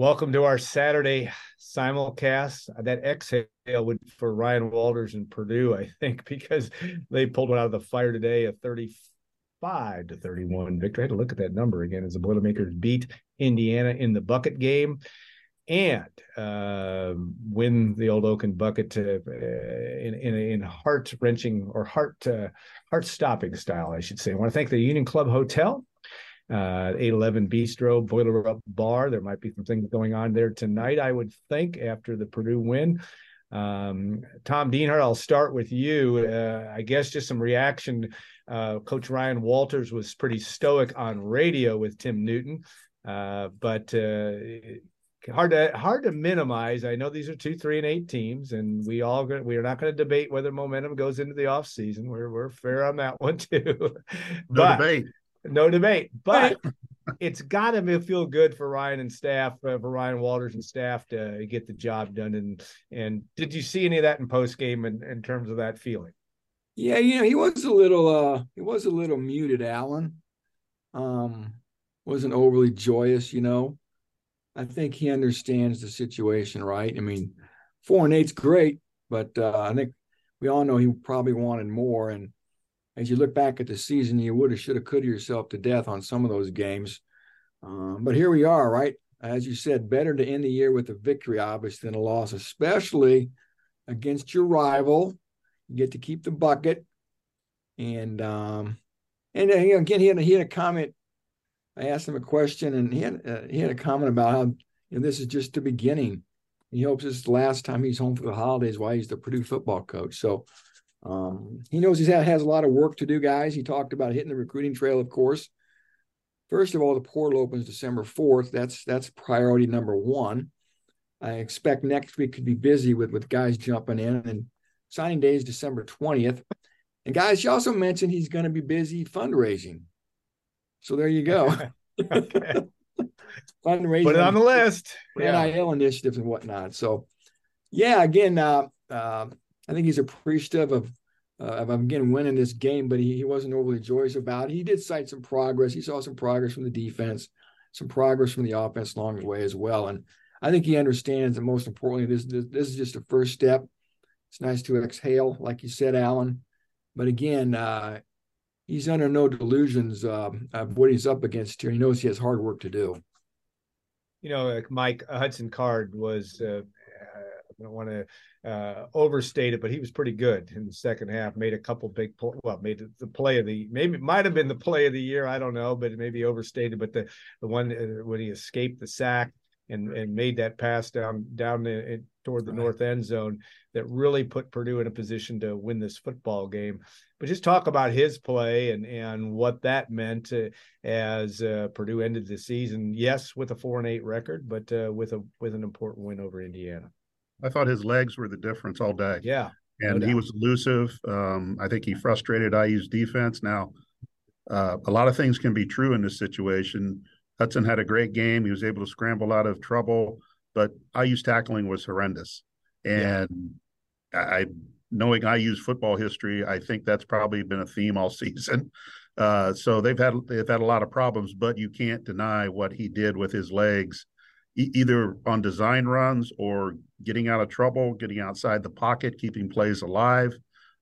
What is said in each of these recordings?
Welcome to our Saturday simulcast. That exhale would for Ryan Walters and Purdue, I think, because they pulled one out of the fire today, a 35 to 31 victory. I had to look at that number again as the Boilermakers beat Indiana in the bucket game and uh, win the old Oaken bucket to, uh, in in, in heart wrenching or heart uh, heart stopping style, I should say. I want to thank the Union Club Hotel uh, 811 Bistro, Boiler Up Bar. There might be some things going on there tonight, I would think, after the Purdue win. Um, Tom Dienhart, I'll start with you. Uh, I guess just some reaction. Uh, Coach Ryan Walters was pretty stoic on radio with Tim Newton, uh, but uh, hard to hard to minimize. I know these are two, three, and eight teams, and we all we are not going to debate whether momentum goes into the off season. We're we're fair on that one too. no but, debate no debate. But it's got to feel good for Ryan and staff, uh, for Ryan Walters and staff to get the job done. And and did you see any of that in post game in, in terms of that feeling? Yeah, you know, he was a little uh he was a little muted, Alan. Um wasn't overly joyous, you know. I think he understands the situation, right? I mean, four and eight's great, but uh, I think we all know he probably wanted more. And as you look back at the season, you would have, should have, could yourself to death on some of those games. Um, but here we are, right? As you said, better to end the year with a victory, obviously, than a loss, especially against your rival. You get to keep the bucket. And um, and again, he had, he had a comment. I asked him a question, and he had uh, he had a comment about how you know, this is just the beginning. He hopes this is the last time he's home for the holidays while he's the Purdue football coach. So um, he knows he has a lot of work to do, guys. He talked about hitting the recruiting trail, of course. First of all, the portal opens December 4th. That's that's priority number one. I expect next week could be busy with with guys jumping in, and signing day is December 20th. And guys, you also mentioned he's going to be busy fundraising. So there you go. fundraising. Put it on the list. Yeah. NIL initiatives and whatnot. So, yeah, again, uh, uh, I think he's appreciative of uh, of again winning this game, but he, he wasn't overly joyous about it. He did cite some progress. He saw some progress from the defense, some progress from the offense along the way as well. And I think he understands that most importantly, this, this, this is just a first step. It's nice to exhale, like you said, Alan. But again, uh, he's under no delusions uh, of what he's up against here. He knows he has hard work to do. You know, Mike Hudson Card was uh, I don't want to uh, overstate it, but he was pretty good in the second half. Made a couple big, well, made the play of the maybe might have been the play of the year. I don't know, but maybe overstated. But the the one uh, when he escaped the sack and and made that pass down down toward the right. north end zone that really put Purdue in a position to win this football game. But just talk about his play and and what that meant uh, as uh, Purdue ended the season. Yes, with a four and eight record, but uh, with a with an important win over Indiana. I thought his legs were the difference all day. Yeah. And no he was elusive. Um, I think he frustrated IU's defense. Now, uh, a lot of things can be true in this situation. Hudson had a great game. He was able to scramble out of trouble, but IU's tackling was horrendous. And yeah. I, knowing IU's football history, I think that's probably been a theme all season. Uh, so they've had they've had a lot of problems, but you can't deny what he did with his legs either on design runs or getting out of trouble, getting outside the pocket, keeping plays alive.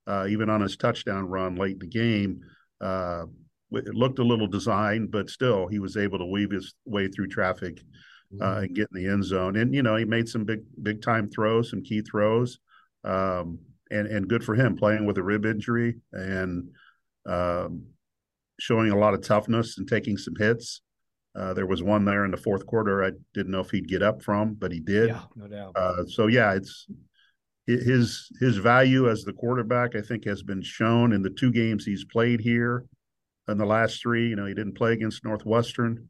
Uh, even on his touchdown run late in the game, uh, it looked a little designed, but still he was able to weave his way through traffic uh, mm-hmm. and get in the end zone. And you know he made some big big time throws, some key throws, um, and and good for him playing with a rib injury and um, showing a lot of toughness and taking some hits. Uh, there was one there in the fourth quarter. I didn't know if he'd get up from, but he did. Yeah, no doubt. Uh, so yeah, it's his his value as the quarterback. I think has been shown in the two games he's played here. In the last three, you know, he didn't play against Northwestern.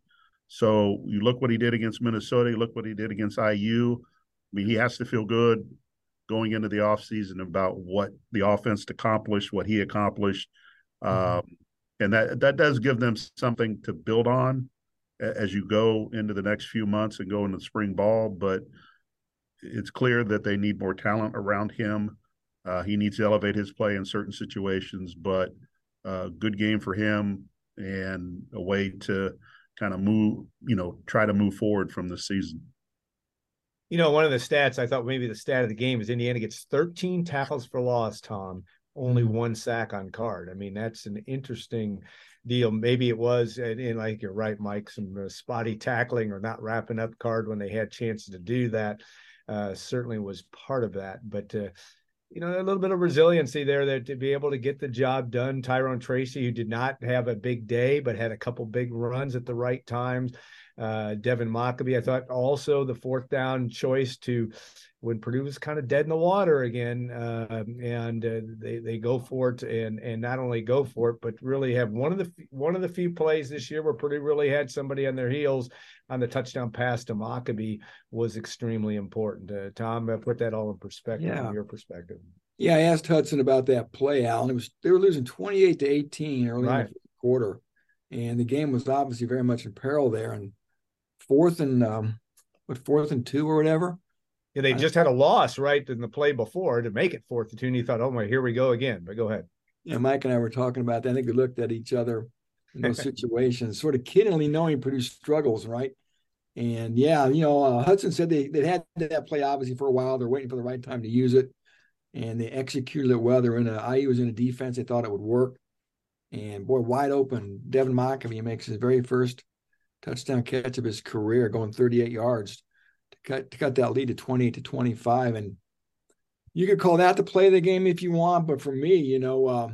So you look what he did against Minnesota. You look what he did against IU. I mean, he has to feel good going into the offseason about what the offense accomplished, what he accomplished. Mm-hmm. Um, and that that does give them something to build on as you go into the next few months and go into spring ball. But it's clear that they need more talent around him. Uh, he needs to elevate his play in certain situations, but uh, good game for him and a way to kind of move, you know, try to move forward from the season. You know, one of the stats I thought maybe the stat of the game is Indiana gets 13 tackles for loss, Tom, only one sack on Card. I mean, that's an interesting deal. Maybe it was, and, and like you're right, Mike, some uh, spotty tackling or not wrapping up Card when they had chances to do that. Uh, certainly was part of that. But uh, you know, a little bit of resiliency there that to be able to get the job done. Tyrone Tracy, who did not have a big day, but had a couple big runs at the right times. Uh, Devin Mockobee, I thought also the fourth down choice to when Purdue was kind of dead in the water again, uh, and uh, they they go for it and and not only go for it, but really have one of the one of the few plays this year where Purdue really had somebody on their heels on the touchdown pass to Mockobee was extremely important. Uh, Tom, uh, put that all in perspective yeah. from your perspective. Yeah, I asked Hudson about that play, Alan. It was they were losing twenty eight to eighteen early right. in the quarter, and the game was obviously very much in peril there. And fourth and um, what fourth and two or whatever. Yeah, they just had a loss right in the play before to make it fourth and two. And you thought, oh my, here we go again. But go ahead. Yeah, Mike and I were talking about that. I think we looked at each other in those situations, sort of kiddingly knowing Purdue struggles, right? And yeah, you know, uh, Hudson said they they had that play obviously for a while. They're waiting for the right time to use it, and they executed it well. They're in a IU was in a defense. They thought it would work, and boy, wide open. Devin Mockobee makes his very first touchdown catch of his career, going 38 yards to cut to cut that lead to 28 to 25. And you could call that the play of the game if you want, but for me, you know, uh,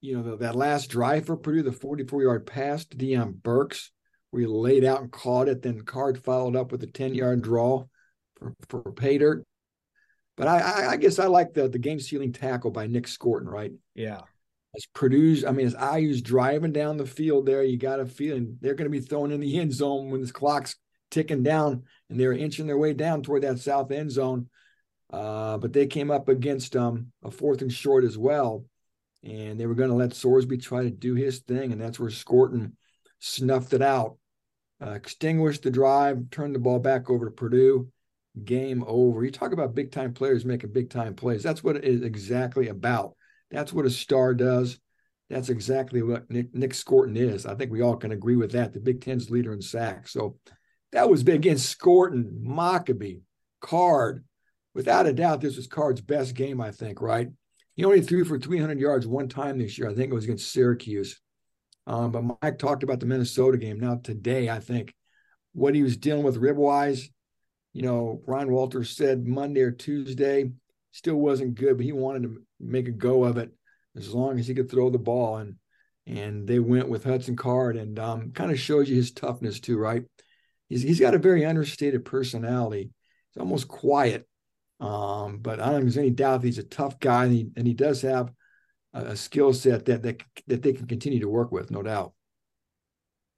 you know the, that last drive for Purdue, the 44 yard pass to Deion Burks, where he laid out and caught it. Then Card followed up with a 10 yard draw for for pay dirt. But I, I, I guess I like the the game sealing tackle by Nick Scourton, right? Yeah as Purdue's, I mean, as IU's driving down the field there, you got a feeling they're going to be thrown in the end zone when this clock's ticking down, and they're inching their way down toward that south end zone. Uh, but they came up against um, a fourth and short as well, and they were going to let Sorsby try to do his thing, and that's where Scourton snuffed it out, uh, extinguished the drive, turned the ball back over to Purdue. Game over. You talk about big time players making big time plays. That's what it is exactly about. That's what a star does. That's exactly what Nick, Nick Scourton is. I think we all can agree with that. The Big Ten's leader in sacks. So that was big against Scourton, Mockobee, Card. Without a doubt, this was Card's best game, I think, right? He only threw for 300 yards one time this year. I think it was against Syracuse. Um, but Mike talked about the Minnesota game. Now, today, I think what he was dealing with rib wise, you know, Ryan Walters said Monday or Tuesday still wasn't good, but he wanted to make a go of it as long as he could throw the ball. And and they went with Hudson Card, and um, kind of shows you his toughness too, right? He's he's got a very understated personality. He's almost quiet, um, but I don't think there's any doubt he's a tough guy, and he, and he does have a, a skill set that that that they can continue to work with, no doubt.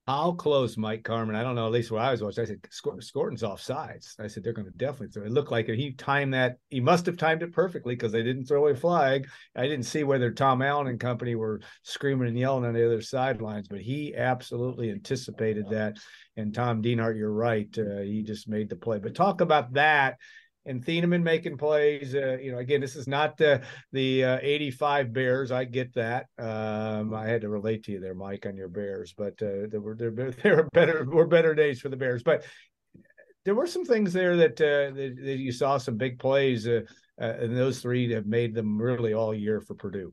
How close, Mike Carmin? I don't know. At least what I was watching, I said Scourton's off sides. I said they're going to definitely throw. It looked like he timed that. He must have timed it perfectly because they didn't throw a flag. I didn't see whether Tom Allen and company were screaming and yelling on the other sidelines, but he absolutely anticipated that. And Tom Dienhart, you're right. Uh, he just made the play. But talk about that and Thieneman making plays. Uh, you know, again, this is not the the uh, 85 Bears. I get that. Um, I had to relate to you there, Mike, on your Bears, but uh, there were there, there were better were better days for the Bears. But there were some things there that uh, that, that, you saw some big plays, uh, uh, and those three have made them really all year for Purdue.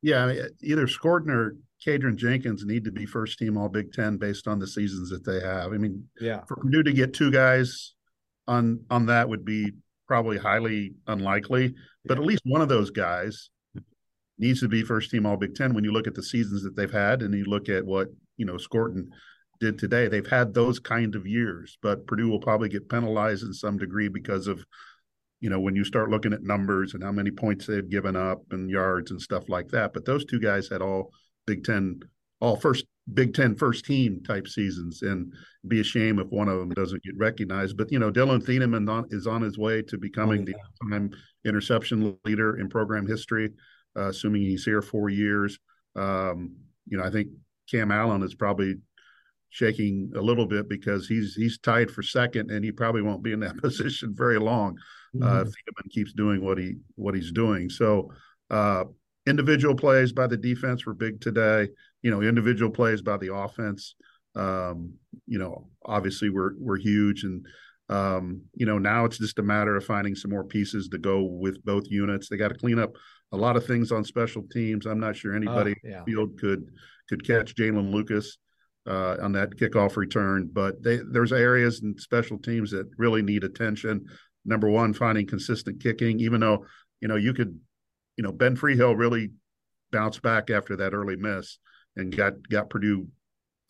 Yeah, I mean, either Scourton or Kydran Jenkins need to be first team All Big Ten based on the seasons that they have. I mean, yeah, for Purdue to get two guys on on that would be probably highly unlikely. But at least one of those guys needs to be first team All Big Ten. When you look at the seasons that they've had, and you look at what you know Scourton did today, they've had those kind of years. But Purdue will probably get penalized in some degree because of you know when you start looking at numbers and how many points they've given up and yards and stuff like that. But those two guys had all Big Ten, all first Big Ten first team type seasons, and be a shame if one of them doesn't get recognized. But you know, Dillon Thieneman is on his way to becoming oh, yeah. the time interception leader in program history, uh, assuming he's here four years. Um, you know, I think Cam Allen is probably shaking a little bit because he's he's tied for second, and he probably won't be in that position very long. Uh, mm-hmm. Uh, Thieneman keeps doing what he what he's doing. So. Uh, individual plays by the defense were big today. You know, individual plays by the offense, um, you know, obviously were were huge. And Um, you know, now it's just a matter of finding some more pieces to go with both units. They got to clean up a lot of things on special teams. I'm not sure anybody Oh, yeah. field could could catch Jaylin Lucas uh, on that kickoff return, but they, there's areas in special teams that really need attention. Number one, finding consistent kicking, even though you know you could, you know, Ben Freehill really bounced back after that early miss and got got Purdue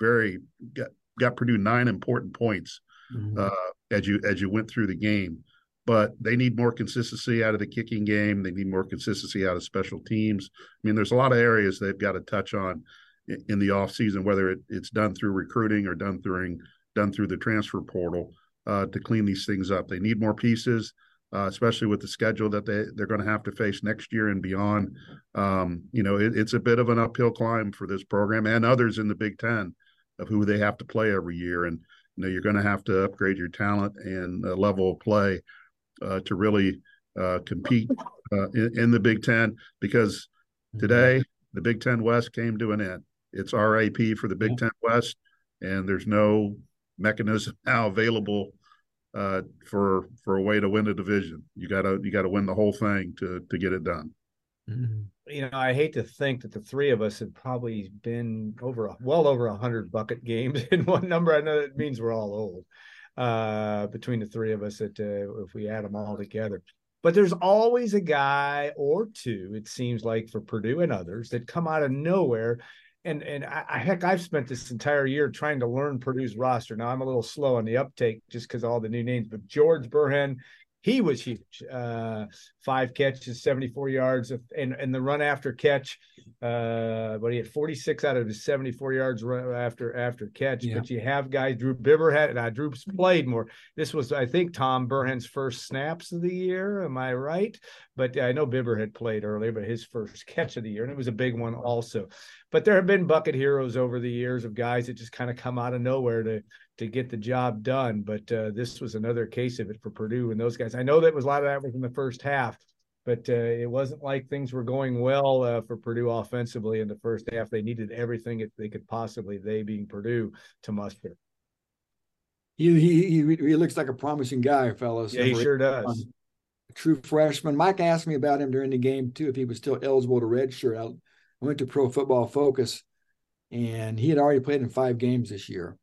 very got got Purdue nine important points Mhm. uh, as you as you went through the game. But they need more consistency out of the kicking game. They need more consistency out of special teams. I mean, there's a lot of areas they've got to touch on in, in the offseason, whether it, it's done through recruiting or done through done through the transfer portal uh, to clean these things up. They need more pieces, uh, especially with the schedule that they they're going to have to face next year and beyond. Um, you know, it, it's a bit of an uphill climb for this program and others in the Big Ten of who they have to play every year. And you know, you're going to have to upgrade your talent and uh, level of play uh, to really uh, compete uh, in, in, the Big Ten because today the Big Ten West came to an end. It's RAP for the Big Ten West, and there's no mechanism now available uh, for for a way to win a division. You gotta you gotta win the whole thing to to get it done. Mhm. you know, I hate to think that the three of us have probably been over well over a hundred bucket games in one number. I know that means we're all old uh, between the three of us. That uh, if we add them all together, but there's always a guy or two. It seems like for Purdue and others that come out of nowhere. And and I, heck, I've spent this entire year trying to learn Purdue's roster. Now I'm a little slow on the uptake just because all the new names. But George Burhans, he was huge. Uh, five catches, 74 yards, and and the run after catch. Uh, but he had 46 out of his 74 yards run after after catch. Yeah. But you have guys, Drew Biber had, and I Drew's played more. This was, I think, Tom Burhans' first snaps of the year. Am I right? But I know Biber had played earlier, but his first catch of the year, and it was a big one also. But there have been bucket heroes over the years of guys that just kind of come out of nowhere to to get the job done. But uh, this was another case of it for Purdue and those guys. I know that was a lot of that was in the first half, but uh, it wasn't like things were going well uh, for Purdue offensively in the first half. They needed everything that they could possibly, they being Purdue, to muster. He, he he he looks like a promising guy, fellas. Yeah, he sure 81. does. True freshman. Mike asked me about him during the game too, if he was still eligible to redshirt. I went to Pro Football Focus, and he had already played in five games this year.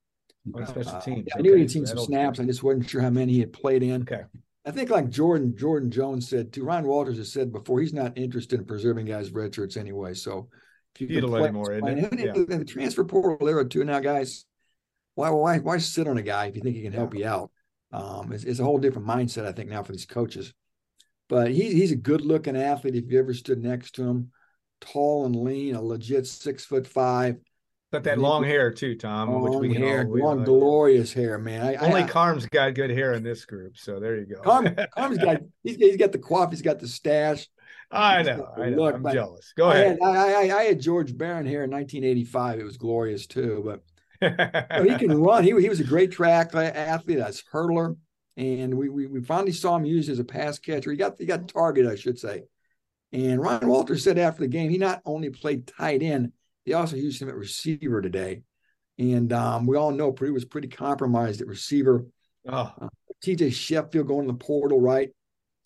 On special Uh. I knew Okay, he'd seen some snaps. I just wasn't sure how many he had played in. Okay. I think like Jordan Jordan Jones said too. Ryan Walters has said before he's not interested in preserving guys' red shirts anyway. So if you can let play, more, isn't in the transfer portal era too now, guys. Why why why sit on a guy if you think he can help you out? Um, it's, it's a whole different mindset I think now for these coaches. But he's he's a good looking athlete if you ever stood next to him, tall and lean, a legit six foot five, But that long hair too, Tom. which long we hair, all, we long all- glorious hair, man. I, Only I, Carm's got good hair in this group, so there you go. Carm, Carm's got he's, he's got the quaff, he's got the stash. I know, I know. look, I'm jealous. Go I ahead. had, I, I had George Barron here in 1985. It was glorious too, but you know, he can run. He, he was a great track athlete, as hurdler, and we, we we finally saw him used as a pass catcher. He got he got target, I should say. And Ryan Walters said after the game, he not only played tight end, he also used him at receiver today. And um, we all know Purdue was pretty compromised at receiver. oh, TJ Sheffield going to the portal, right?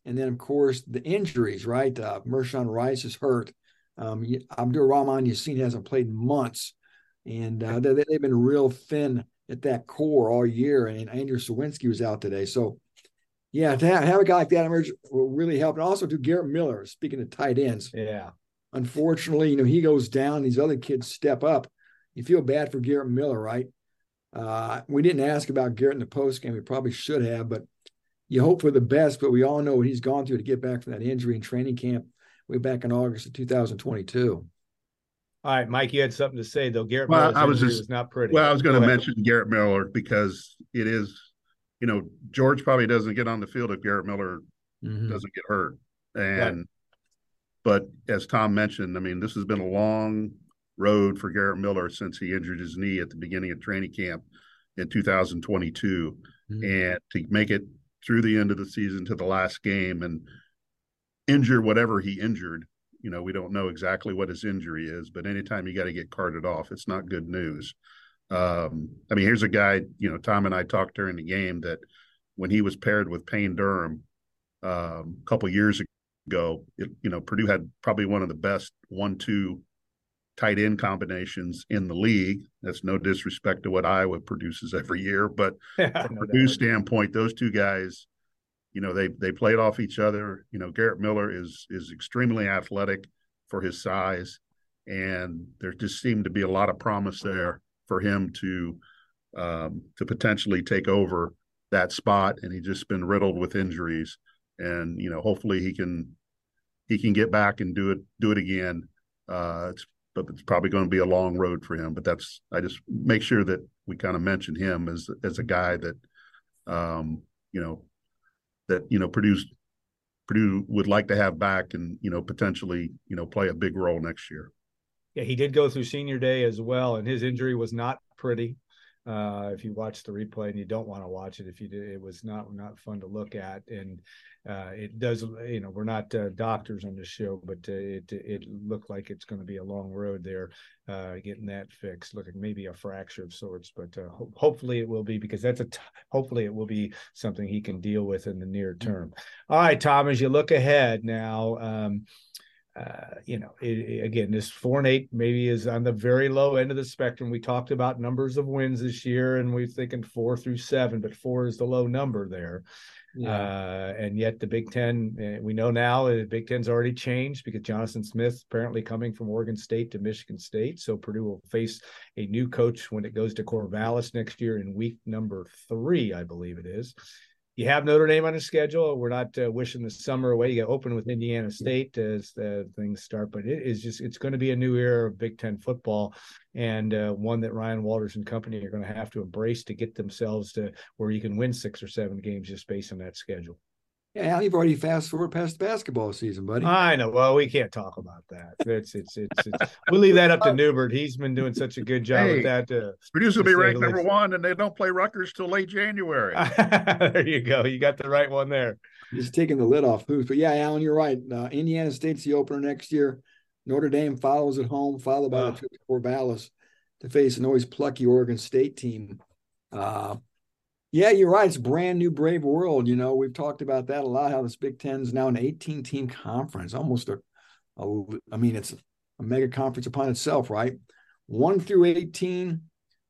And then, of course, the injuries, right? Uh, Mershawn Rice is hurt. Um, Abdur-Rahmaan Yaseen hasn't played in months. And uh, they, they've been real thin at that core all year. And Andrew Sowinski was out today. So, yeah, to have, have a guy like that emerge will really help. And also to Garrett Miller, speaking of tight ends, yeah. unfortunately, you know, he goes down, these other kids step up. You feel bad for Garrett Miller, right? Uh, we didn't ask about Garrett in the post game. We probably should have, but you hope for the best. But we all know what he's gone through to get back from that injury in training camp way back in August of 2022. All right, Mike, you had something to say though. Garrett Well, Miller's I was injury just- was not pretty. Well, I was going to mention Garrett Miller because it is, you know, George probably doesn't get on the field if Garrett Miller Mhm. doesn't get hurt. And, but as Tom mentioned, I mean, this has been a long road for Garrett Miller since he injured his knee at the beginning of training camp in 2022. Mhm. And to make it through the end of the season to the last game and injure whatever he injured, you know, we don't know exactly what his injury is, but anytime you got to get carted off, it's not good news. Um, I mean, here's a guy, you know, Tom and I talked during the game that when he was paired with Payne Durham um, a couple years ago. It, you know, Purdue had probably one of the best one-two tight end combinations in the league. That's no disrespect to what Iowa produces every year, but from no Purdue standpoint, those two guys, you know, they they played off each other. You know, Garrett Miller is is extremely athletic for his size, and there just seemed to be a lot of promise there for him to um, to potentially take over that spot. And he's just been riddled with injuries, and you know, hopefully he can he can get back and do it do it again. Uh, it's but it's probably going to be a long road for him. But that's I just make sure that we kind of mention him as as a guy that um, you know that you know Purdue's Purdue would like to have back and you know potentially you know play a big role next year. Yeah, he did go through senior day as well, and his injury was not pretty. Uh, if you watch the replay and you don't want to watch it, if you did, it was not not fun to look at, and uh, it does. You know, we're not uh, doctors on this show, but uh, it it looked like it's going to be a long road there, uh, getting that fixed. Looking maybe a fracture of sorts, but uh, ho- hopefully it will be because that's a t- hopefully it will be something he can deal with in the near term. All right, Tom, as you look ahead now. Um, uh, you know, it, it, again, this four and eight maybe is on the very low end of the spectrum. We talked about numbers of wins this year, and we're thinking four through seven, but four is the low number there. Yeah. Uh, and yet the Big Ten, uh, we know now the Big Ten's already changed because Jonathan Smith apparently coming from Oregon State to Michigan State. So Purdue will face a new coach when it goes to Corvallis next year in week number three, I believe it is you have Notre Dame on the schedule. We're not uh, wishing the summer away. You get open with Indiana State as the things start, but it is just it's going to be a new era of Big Ten football, and uh, one that Ryan Walters and company are going to have to embrace to get themselves to where you can win six or seven games just based on that schedule. Yeah, you've already fast forward past the basketball season, buddy. I know. Well, we can't talk about that. It's it's it's. it's we'll leave that up to Neubert. He's been doing such a good job hey, with that. Uh, Purdue's will be ranked number one, and they don't play Rutgers till late January. there you go. You got the right one there. Just taking the lid off who's, but yeah, Alan, you're right. Uh, Indiana State's the opener next year. Notre Dame follows at home, followed by uh, the trip to Corvallis to face an always plucky Oregon State team. Uh, yeah, you're right. It's brand new brave world. You know, we've talked about that a lot. How this Big Ten is now an 18 team conference, almost a, a, I mean, it's a mega conference upon itself, right? One through 18,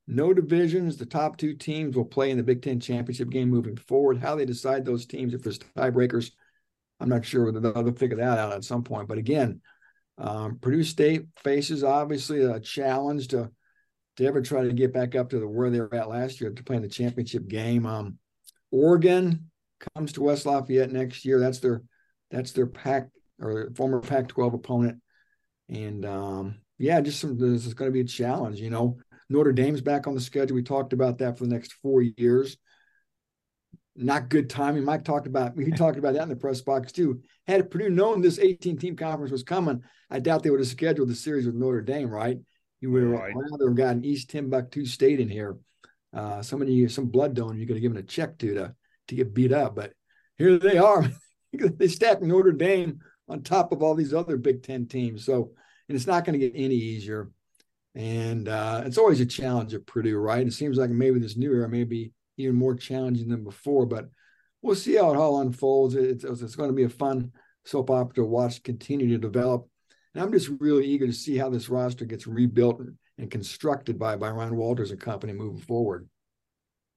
no divisions. The top two teams will play in the Big Ten championship game moving forward. How they decide those teams, if there's tiebreakers, I'm not sure whether they'll figure that out at some point. But again, um, Purdue State faces obviously a challenge to to ever try to get back up to the where they were at last year to play in the championship game. Um, Oregon comes to West Lafayette next year. That's their that's their Pac or former Pac-12 opponent, and um, yeah, just some. This is going to be a challenge. You know, Notre Dame's back on the schedule. We talked about that for the next four years. Not good timing. Mike talked about he talked about that in the press box too. Had Purdue known this 18 team conference was coming, I doubt they would have scheduled the series with Notre Dame, right? You would right. rather have gotten East Timbuktu State in here. Uh, somebody, some blood donor, you could have given a check to to to get beat up. But here they are. they stacked Notre Dame on top of all these other Big Ten teams. So, and it's not going to get any easier. And uh, it's always a challenge at Purdue, right? It seems like maybe this new era may be even more challenging than before, but we'll see how it all unfolds. It's, it's going to be a fun soap opera to watch continue to develop. And I'm just really eager to see how this roster gets rebuilt and constructed by by Ryan Walters and company moving forward.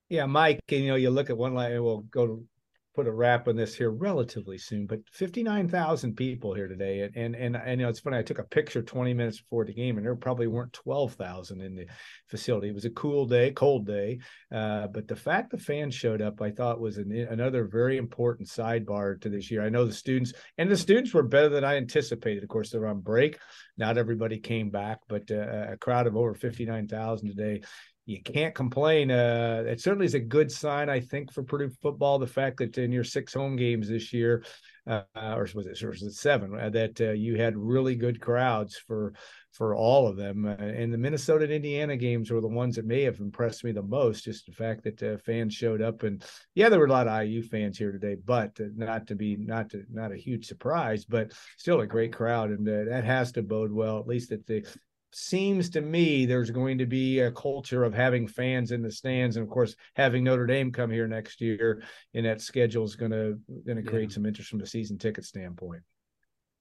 Yeah, Mike, and you know, you look at one line, we'll go to put a wrap on this here relatively soon, but 59,000 people here today. And, and, and, and, you know, it's funny. I took a picture 20 minutes before the game and there probably weren't 12,000 in the facility. It was a cool day, cold day. Uh, but the fact the fans showed up, I thought was an, another very important sidebar to this year. I know the students and the students were better than I anticipated. Of course, they're on break. Not everybody came back, but uh, a crowd of over 59,000 today you can't complain. Uh, it certainly is a good sign, I think, for Purdue football. The fact that in your six home games this year, uh, or was it, or was it seven, uh, that uh, you had really good crowds for for all of them. Uh, and the Minnesota and Indiana games were the ones that may have impressed me the most. Just the fact that uh, fans showed up, and yeah, there were a lot of IU fans here today, but not to be not to not a huge surprise, but still a great crowd, and that has to bode well, at least at the seems to me there's going to be a culture of having fans in the stands, and of course having Notre Dame come here next year, and that schedule is going to going to create yeah. some interest from a season ticket standpoint.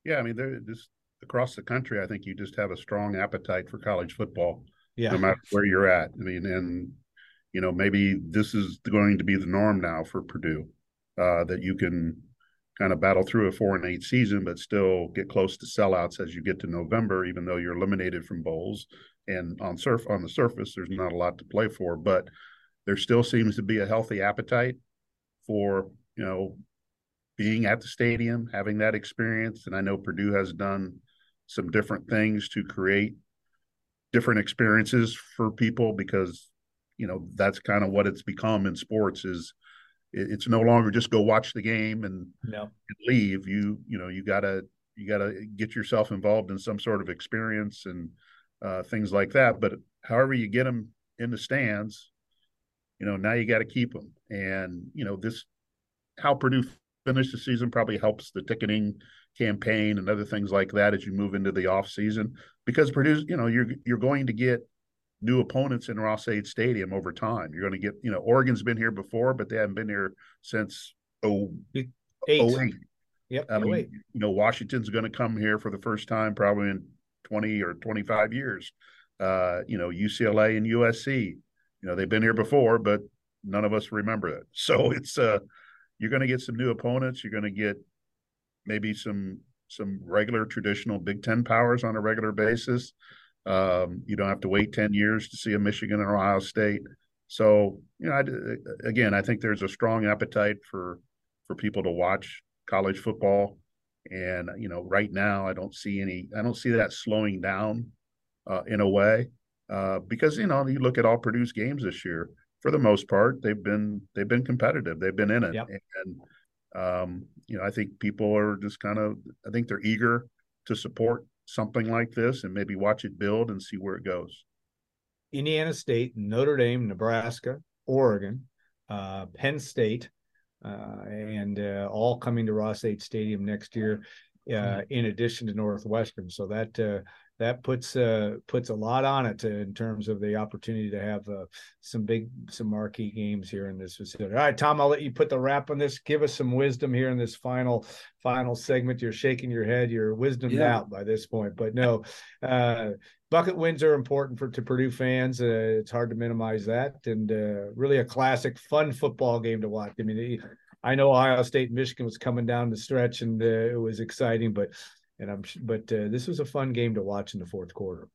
Yeah, I mean, there just across the country, I think you just have a strong appetite for college football. Yeah, no matter where you're at. I mean, and you know, maybe this is going to be the norm now for Purdue, uh, that you can kind of battle through a four and eight season, but still get close to sellouts as you get to November, even though you're eliminated from bowls. And on surf on the surface, there's not a lot to play for, but there still seems to be a healthy appetite for you know being at the stadium, having that experience. And I know Purdue has done some different things to create different experiences for people because you know that's kind of what it's become in sports is it's no longer just go watch the game and, no. and leave. You you know you gotta you gotta get yourself involved in some sort of experience and uh, things like that. But however you get them in the stands, you know now you got to keep them. And you know this how Purdue finished the season probably helps the ticketing campaign and other things like that as you move into the off season because Purdue you know you're you're going to get new opponents in Ross-Ade Stadium over time. You're going to get, you know, Oregon's been here before, but they haven't been here since oh eight. 08. Yep. I mean, you know, Washington's going to come here for the first time probably in 20 or 25 years. Uh, you know, UCLA and USC, you know, they've been here before, but none of us remember it. So it's uh you're going to get some new opponents, you're going to get maybe some some regular traditional Big 10 powers on a regular basis. Um, you don't have to wait 10 years to see a Michigan or Ohio State. So, you know, I, again, I think there's a strong appetite for for people to watch college football. And, you know, right now I don't see any, I don't see that slowing down uh, in a way uh, because, you know, you look at all Purdue's games this year, for the most part, they've been, they've been competitive. They've been in it. Yep. And, um, you know, I think people are just kind of, I think they're eager to support something like this and maybe watch it build and see where it goes. Indiana State, Notre Dame, Nebraska, Oregon, uh, Penn State, uh, and uh, all coming to Ross-Ade Stadium next year, uh, mm-hmm. in addition to Northwestern. So that uh, that puts uh, puts a lot on it to, in terms of the opportunity to have uh, some big some marquee games here in this facility. All right, Tom, I'll let you put the wrap on this. Give us some wisdom here in this final final segment. You're shaking your head. You're wisdomed yeah. out by this point, but no. Uh, bucket wins are important for to Purdue fans. Uh, it's hard to minimize that, and uh, really a classic, fun football game to watch. I mean, I know Ohio State, Michigan was coming down the stretch, and uh, it was exciting, but and I'm but uh, this was a fun game to watch in the fourth quarter.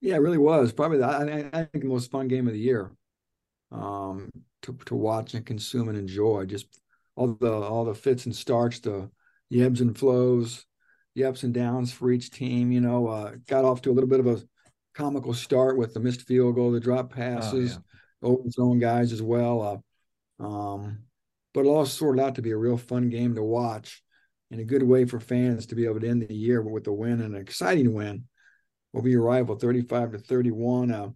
Yeah, it really was probably the, I, I think the most fun game of the year um, to to watch and consume and enjoy. Just all the all the fits and starts, the, the ebbs and flows, the ups and downs for each team. You know, uh, got off to a little bit of a comical start with the missed field goal, the drop passes, oh, yeah. overthrown guys as well. Uh, um, but it all sorted out to be a real fun game to watch and a good way for fans to be able to end the year with a win and an exciting win over your rival 35 to 31. Uh,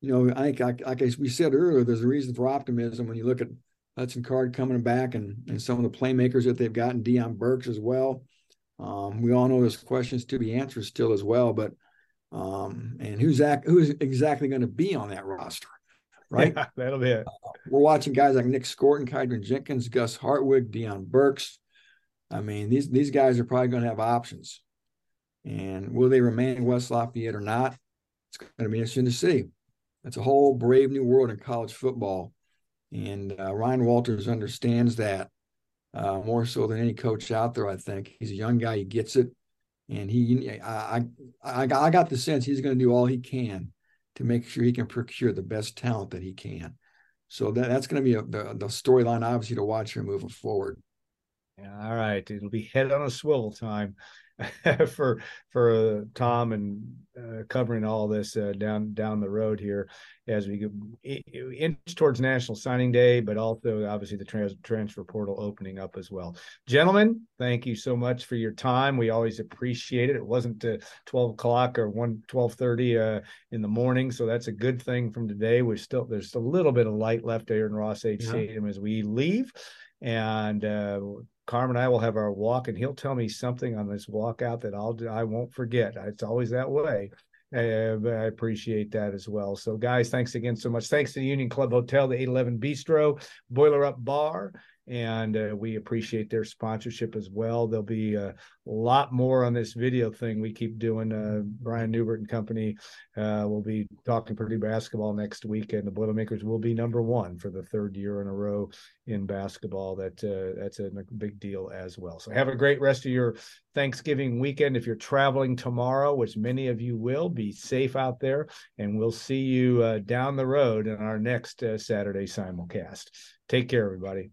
you know, I think, like, like we said earlier, there's a reason for optimism when you look at Hudson Card coming back and, and some of the playmakers that they've gotten, Deion Burks as well. Um, we all know there's questions to be answered still as well, but um, and who's act, who's exactly going to be on that roster, right? Yeah, that'll be it. Uh, we're watching guys like Nick Scourton, Kydran Jenkins, Gus Hartwig, Deion Burks, I mean, these these guys are probably going to have options, and will they remain West Lafayette or not? It's going to be interesting to see. It's a whole brave new world in college football, and uh, Ryan Walters understands that uh, more so than any coach out there. I think he's a young guy; he gets it, and he I I, I got the sense he's going to do all he can to make sure he can procure the best talent that he can. So that, that's going to be a, the, the storyline, obviously, to watch here moving forward. All right, it'll be head on a swivel time for for uh, Tom and uh, covering all this uh, down down the road here as we inch towards National Signing Day, but also obviously the trans- transfer portal opening up as well. Gentlemen, thank you so much for your time. We always appreciate it. It wasn't uh, 12 o'clock or 1 1230 uh, in the morning, so that's a good thing from today. We're still there's a little bit of light left there in Ross-Ade yeah. Stadium as we leave and uh, Carm and I will have our walk, and he'll tell me something on this walk out that I'll I won't forget. It's always that way. I appreciate that as well. So, guys, thanks again so much. Thanks to the Union Club Hotel, the 811 Bistro, Boiler Up Bar, and uh, we appreciate their sponsorship as well. There'll be a lot more on this video thing we keep doing. Uh, Brian Neubert and company uh, will be talking Purdue basketball next week, and the Boilermakers will be number one for the third year in a row in basketball. That uh, that's a big deal as well. So have a great rest of your Thanksgiving weekend. If you're traveling tomorrow, which many of you will, be safe out there, and we'll see you uh, down the road in our next uh, Saturday simulcast. Take care, everybody.